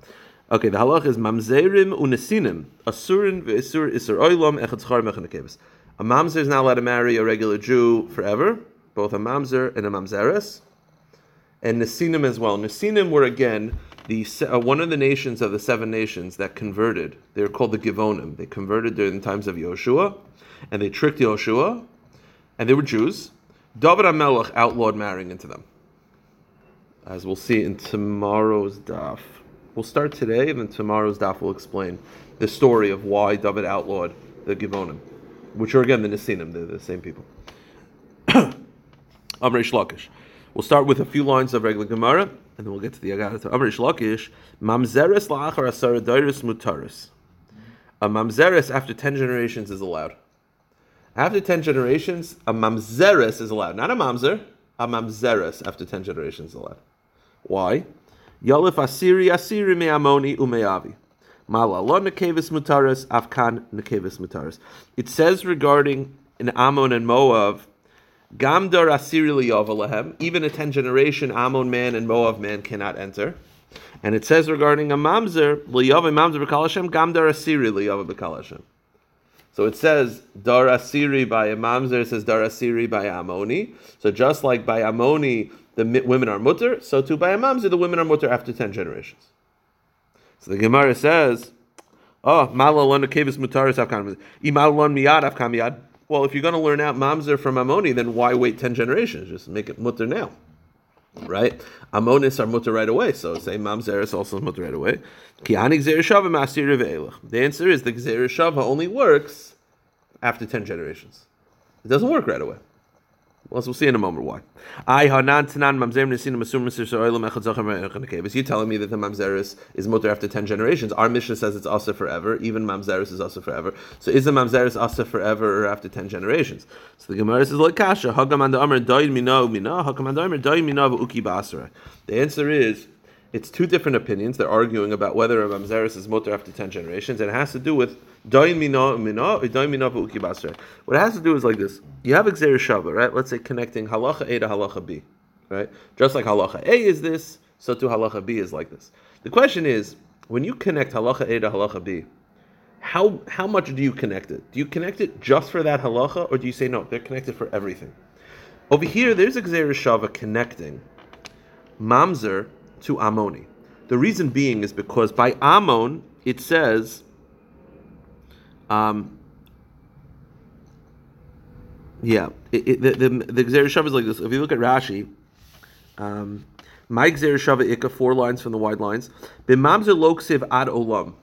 Okay, the halach is mamzerim unesinim asurin ve'isur isur oilam echad schar mechanekevus. A mamzer is not allowed to marry a regular Jew forever, both a mamzer and a mamzeres, and Nesinim as well. Nesinim were again the uh, one of the nations of the seven nations that converted. They were called the Givonim. They converted during the times of Yoshua, and they tricked Yoshua, and they were Jews. David HaMelech outlawed marrying into them, as we'll see in tomorrow's daf. We'll start today, and then tomorrow's daf will explain the story of why David outlawed the Givonim, which are again the Nesinim, they're the same people. Amrei Shlakish. We'll start with a few lines of regular Gemara, and then we'll get to the Agadata. Amar Reish Lakish, Mamzeres la'achar asar mutaris. A mamzeres after 10 generations is allowed. After 10 generations, a mamzeres is allowed. Not a mamzer, a mamzeres after 10 generations is allowed. Why? Yalif asiri asiri me'amoni ume'avi. Malala nekevis mutaris, afkan nekevis mutaris. It says regarding in Ammon and Moab, Gamdar asiri liyavalahem, even a 10 generation Ammon man and Moab man cannot enter. And it says regarding a mamzer, liyav mamzer b'kalashem, gamdar asiri liyav b'kalashem. So it says dar asiri by a mamzer, it says dar asiri by Ammoni. So just like by Ammoni, the women are mutter, so too by a mamzer, the women are mutter after 10 generations. So the Gemara says, "Oh, malalon kevis mutaris afkan imalon miyad afkan miyad." Well, if you're going to learn out mamzer from Ammoni, then why wait ten generations? Just make it mutter now, right? Ammonis are mutter right away, so say mamzer is also mutter right away. The answer is the gzer only works after ten generations. It doesn't work right away. Well, we'll see in a moment why. I hanan tanan mamzer nesin masur masir so'ilam echad zachem Is you telling me that the mamzeris is mutter after ten generations? Our Mishnah says it's also forever. Even mamzeris is also forever. So is the mamzeris also forever or after ten generations? So the Gemara says like kasha hagam amar doid mina mina hagam amar doid mina uki basra. The answer is it's two different opinions. They're arguing about whether a mamzeris is mutter after ten generations, and it has to do with what it has to do is like this. You have Gzer Shava, right? Let's say connecting halacha A to halacha B, right? Just like halacha A is this, so too halacha B is like this. The question is, when you connect halacha A to halacha B, how how much do you connect it? Do you connect it just for that halacha, or do you say no? They're connected for everything. Over here, there's a Shava connecting mamzer to Amoni. The reason being is because by Amon it says um, yeah, it, it, the the, the Gzer is like this. If you look at Rashi, um, my Gzer Shava Ika, four lines from the wide lines. B'mamzer loksiv ad olam.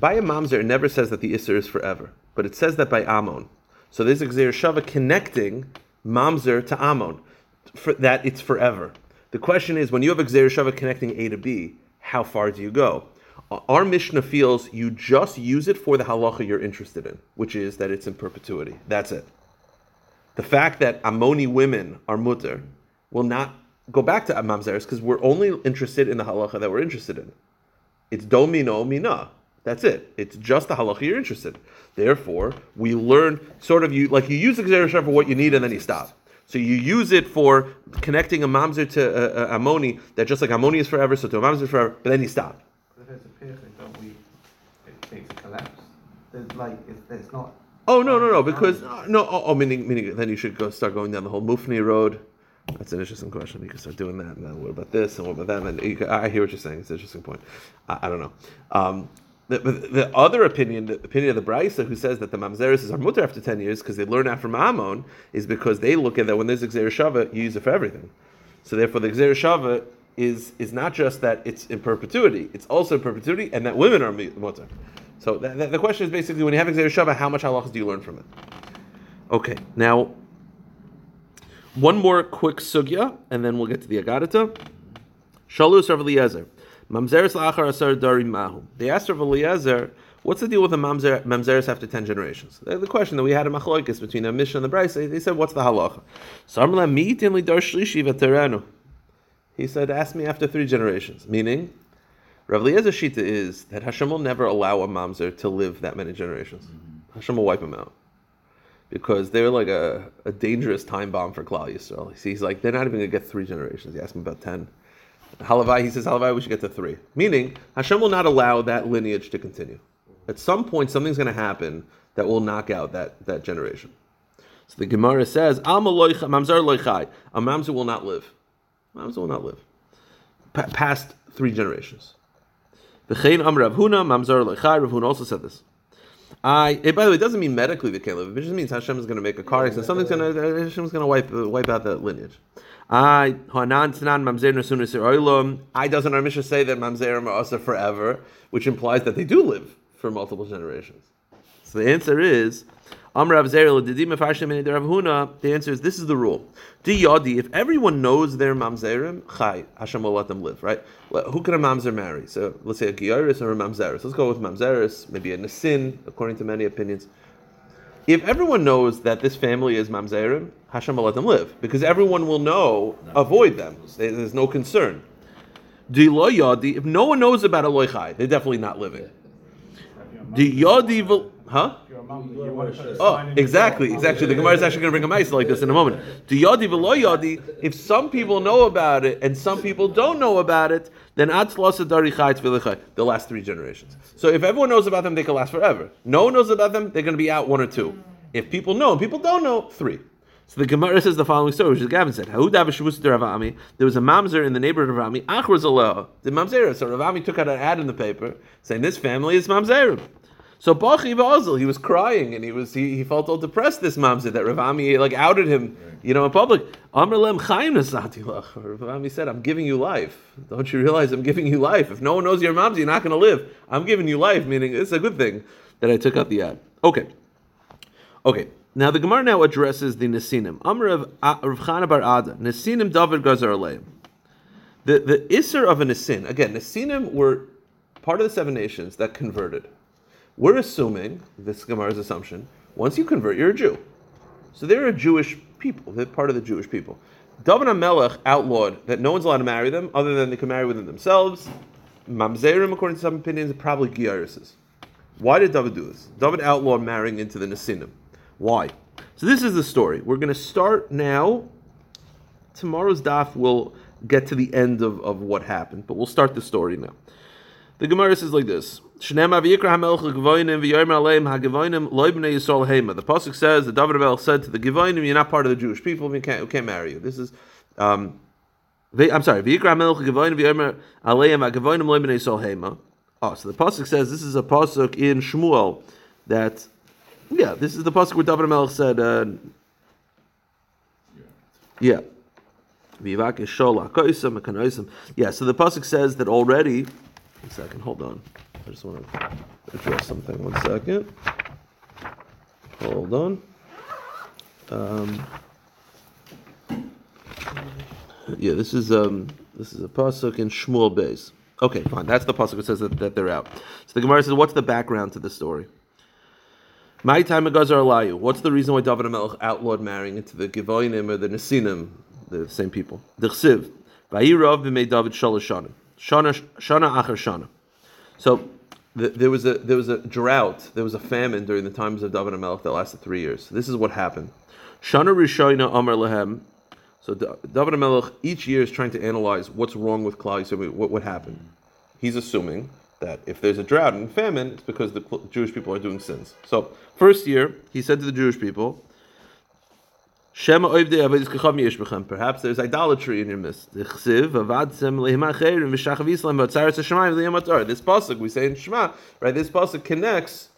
By a mamzer, it never says that the Isser is forever, but it says that by Amon. So there's a Gzer Shava connecting mamzer to Amon, for, that it's forever. The question is, when you have a Shava connecting A to B, how far do you go? our Mishnah feels you just use it for the halacha you're interested in, which is that it's in perpetuity. That's it. The fact that Ammoni women are mutter will not go back to mamzeres because we're only interested in the halacha that we're interested in. It's domino mina. That's it. It's just the halacha you're interested. in. Therefore, we learn sort of you like you use the for what you need and then you stop. So you use it for connecting a mamzer to a, a, Ammoni that just like Ammoni is forever, so to a mamzer forever, but then you stop there's a piercing, don't we? It takes a collapse. There's like it's, it's not. Oh no no no because no oh, oh, meaning meaning then you should go start going down the whole Mufni road. That's an interesting question. You can start doing that. And then what about this and what about that? And I hear what you're saying. It's an interesting point. I, I don't know. Um, the, the, other opinion, the opinion of the Brisa, who says that the mamzeres are mutter after ten years because they learn that from Ammon, is because they look at that when there's a shava, you use it for everything. So therefore, the shava is is not just that it's in perpetuity; it's also in perpetuity, and that women are mutter. So the, the, the question is basically when you have Shabbat, how much halachas do you learn from it? Okay, now one more quick sugya, and then we'll get to the agadata. Shalus Rav Eliezer, mamzeres la'achar asar darim mahu. They asked Rav Eliezer, what's the deal with the mamzer, mamzeres after ten generations? The, the question that we had in machloikis between the Mishnah and the Brisa, they said, what's the halacha? So Amla mi'tin li dar shlishi v'terenu. He said, Ask me after three generations. Meaning, Rav Eliezer's Shita is that Hashem will never allow a mamzer to live that many generations. Mm-hmm. Hashem will wipe him out. Because they're like a, a dangerous time bomb for Klal Yisrael. He's like, they're not even going to get three generations. He asked him about ten. Halavai, he says, Halavai, we should get to three. Meaning, Hashem will not allow that lineage to continue. At some point, something's going to happen that will knock out that, that generation. So the Gemara says, loicha, mamzer loichai. A mamzer will not live. Mamzer will not live. Pa- past three generations. V'chein am Rav Huna, mamzer loichai. Also said this. I. It, by the way, it doesn't mean medically they can't live. It just means Hashem is going to make a car accident. Something's going to Hashem is going to wipe wipe out that lineage. I Hanan Tanan Mamzer Nasun Oilum. I doesn't our Mishnah say that Mamzerim are also forever, which implies that they do live for multiple generations. So the answer is. The answer is this is the rule. Di Yadi, if everyone knows their mamzerim, Chai, Hashem will let them live, right? Who can a mamzer marry? So let's say a Giyaris or a mamzeris. Let's go with mamzeris, maybe a Nasin, according to many opinions. If everyone knows that this family is mamzerim, Hashem will let them live because everyone will know, avoid them. There's no concern. If no one knows about a loichai, they're definitely not living. Di Yadi, vel- huh? Your mum, you want to put a Oh, sign in the exactly, exactly. The Gemara is actually going to bring a mice like this in a moment. Do yadi v'lo yadi? If some people know about it and some people don't know about it, then. The last three generations. So if everyone knows about them, they can last forever. No one knows about them, they're going to be out one or two. If people know and people don't know, three. So the Gemara says the following story, which is Gavin said, "Ha'udav shvus de Rav There was a mamzer in the neighborhood of Rav Ami. Achros. The mamzer. So Rav Ami took out an ad in the paper saying this family is mamzerim. So Bachi Vazil, he was crying and he was he, he felt all depressed. This mamzer that Rav Ami like outed him, you know, in public. Amr lem chaim Nasatilach. Rav Ami said, "I'm giving you life. Don't you realize I'm giving you life? If no one knows your mamzer, you're not going to live. I'm giving you life, meaning it's a good thing that I took out the ad." Okay, okay. Now the Gemara now addresses the Nesinim. Amr of uh, Rav Chana bar Ada. Nesinim David Gazar Aleim. The the Isser of a Nesin again. Nesinim were part of the seven nations that converted. We're assuming, this Gemara's assumption, once you convert, you're a Jew. So they're a Jewish people. They're part of the Jewish people. David HaMelech outlawed that no one's allowed to marry them other than they can marry within themselves. Mamzerim, according to some opinions, are probably Giarises. Why did David do this? David outlawed marrying into the Nesinim. Why? So this is the story. We're going to start now. Tomorrow's daf will get to the end of, of what happened, but we'll start the story now. The Gemara says like this. The pasuk says that David Melech said to the Givonim, "You're not part of the Jewish people. We can't, we can't marry you." This is, um, I'm sorry. Oh, so the pasuk says this is a pasuk in Shmuel that, yeah, this is the pasuk where David Melech said, uh, yeah. Vivak is shola koisam kanoisam. Yeah, so the pasuk says that already. One second, hold on. I just want to address something. One second. Hold on. Um, yeah, this is um, this is a pasuk in Shmuel Beis. Okay, fine. That's the pasuk that says that, that they're out. So the Gemara says, what's the background to the story? My time of Agazar Alayu. What's the reason why David HaMelech outlawed marrying into the Givonim or the Nesinim, the same people? The Chsiv. Vayirav b'mei David shalosh shana. Shana achar shana. So the, there was a there was a drought, there was a famine during the times of David HaMelech that lasted three years. This is what happened. Shana Rishayna Amar Lehem. So Da- David HaMelech each year is trying to analyze what's wrong with Klal Yisrael, what, what happened. He's assuming that if there's a drought and famine, it's because the Jewish people are doing sins. So first year, he said to the Jewish people. Perhaps there's idolatry in your midst. This pasuk we say in Shema, right? This pasuk connects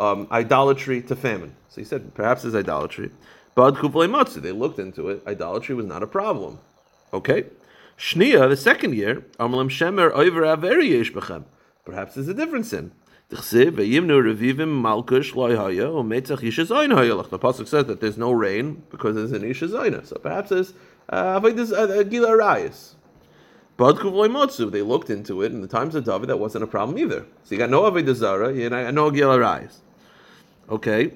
um, idolatry to famine. So he said perhaps there's idolatry. But they looked into it. Idolatry was not a problem. Okay. Shnia, the second year, Amalim Shemer Oiver Averi Yesh. Perhaps there's a Zoyin Hayalach. The Pasuk says that there's no rain because there's an Yisha Zoyna. So perhaps there's uh, Avodas- uh, Gila Arayas. But Kuvloi Motsu, they looked into it in the times of David, that wasn't a problem either. So you got no Avodah Zara, you got no Gila Arayas. Okay.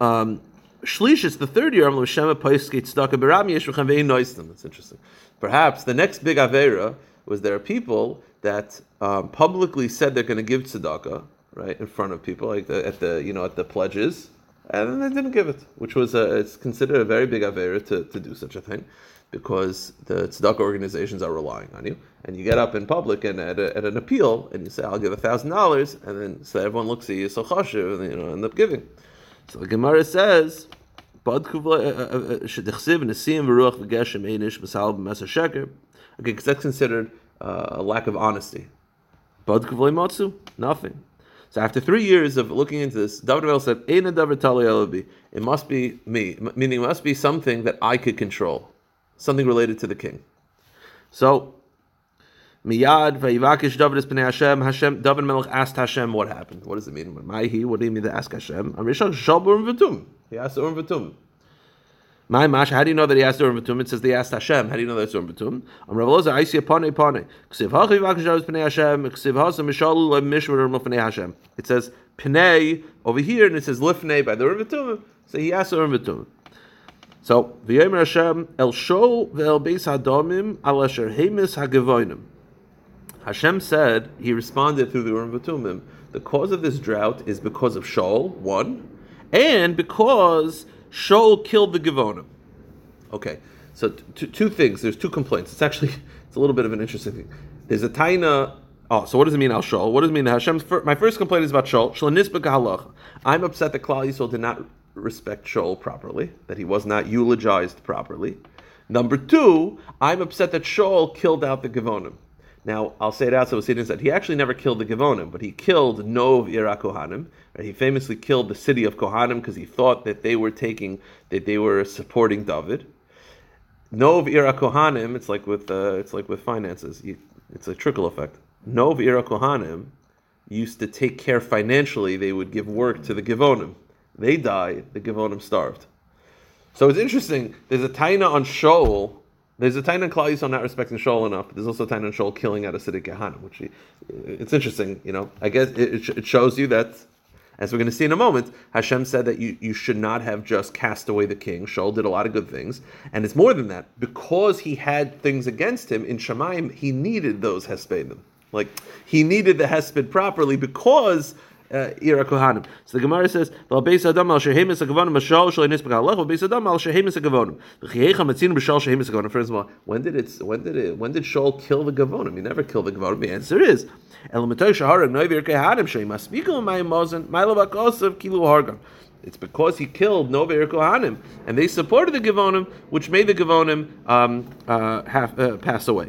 Um, is the third year. That's interesting. Perhaps the next big avera was there are people that um, publicly said they're going to give tzedakah right in front of people, like the, at the you know at the pledges, and then they didn't give it, which was a, it's considered a very big avera to, to do such a thing, because the tzedakah organizations are relying on you, and you get up in public and at, a, at an appeal and you say I'll give thousand dollars, and then so everyone looks at you so chashiv, and you know end up giving. So the Gemara says, "Bad kuvla uh, b'mesa sheker." Okay, because that's considered uh, a lack of honesty. Bad kuvla nothing. So after three years of looking into this, David Mel said, "Eina davar tali elabi." It must be me, meaning it must be something that I could control, something related to the king. So Miyad vayivakish David is b'nei Hashem. Hashem David Melech asked Hashem what happened. What does it mean? Ma'hi. What do you mean to ask Hashem? He asked Urim v'tum. My mash. How do you know that he asked Urim v'tum? It says they asked Hashem. How do you know that's Urim I'm Rav Loza I see a pane pane. Ksiv hachi David b'nei Hashem. Ksiv hasa mishalu le mishmer b'nei Hashem. It says pnei over here, and it says lifnei by the Urim v'tum. So he asked Urim v'tum. So v'yomer Hashem el shol ve'el beis hadomim al asher hemis hagavonim. Hashem said, he responded through the Urim V'tumim, the cause of this drought is because of Shaul, one, and because Shaul killed the Givonim. Okay, so t- two things. There's two complaints. It's actually, it's a little bit of an interesting thing. There's a Taina, oh, so what does it mean, Al Shaul? What does it mean, Hashem's, fir- my first complaint is about Shaul. Shalanisbek halach. I'm upset that Klal Yisrael did not respect Shaul properly, that he was not eulogized properly. Number two, I'm upset that Shaul killed out the Givonim. Now, I'll say it out so Sidon said he actually never killed the Givonim, but he killed Nov Ira Kohanim. Right? He famously killed the city of Kohanim because he thought that they were taking, that they were supporting David. Nov Ira Kohanim, it's like with, uh, it's like with finances. You, it's a trickle effect. Nov Ira Kohanim used to take care financially. They would give work to the Givonim. They died. The Givonim starved. So it's interesting. There's a taina on Shaul. There's a taina on Klal Yisrael not respecting Shaul enough. But there's also a taina on Shaul killing out a Siddiq Gehanim, which he, it's interesting. You know, I guess it, it shows you that, as we're going to see in a moment, Hashem said that you, you should not have just cast away the king. Shaul did a lot of good things, and it's more than that. Because he had things against him in Shemaim, he needed those hespedim. Like he needed the hesped properly because Ira Kohanim. So the Gemara says, "Val beis adam al shehemis agavonim mashal shalei nisbek halach, val beis adam al shehemis agavonim." V'chiecha matzinu b'shal shehemis agavonim. First of all, when did it? When did it? When did Shaul kill the Givonim? He never killed the Givonim. The answer is, "Elamatay shaharag noivir kehadim sheim aspiku my mozen my lavakosov kilu hargam." It's because he killed Nover Kohanim, and they supported the Givonim, which made the Givonim um, uh, uh, pass away.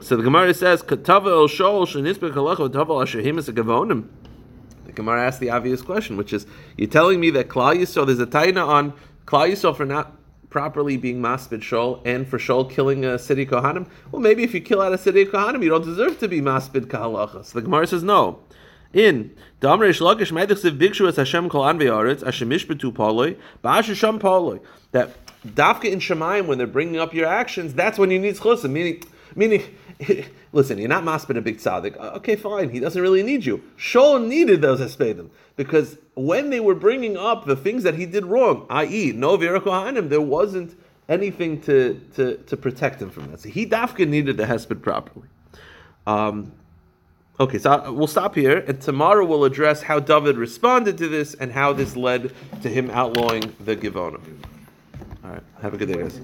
So the Gemara says, "Katava el Shaul shenisbek halacha v'tava agavonim." The Gemara asks the obvious question, which is, you're telling me that Klal Yisrael, there's a taina on Klal Yisrael for not properly being maspid Shol and for Shol killing a city Kohanim? Well, maybe if you kill out a city Kohanim, you don't deserve to be maspid Kahalacha. So the Gemara says no. In that Dafka in Shemaim when they're bringing up your actions, that's when you need chusim. Meaning, meaning, listen, you're not maspid a big tzaddik. Okay, fine. He doesn't really need you. Shol needed those hespedim because when they were bringing up the things that he did wrong, i.e., no vera kohanim, there wasn't anything to, to, to protect him from that. So he dafka needed the hesped properly. Um, Okay, so we'll stop here, and tomorrow we'll address how David responded to this and how this led to him outlawing the Givonim. All right, have a good day, guys.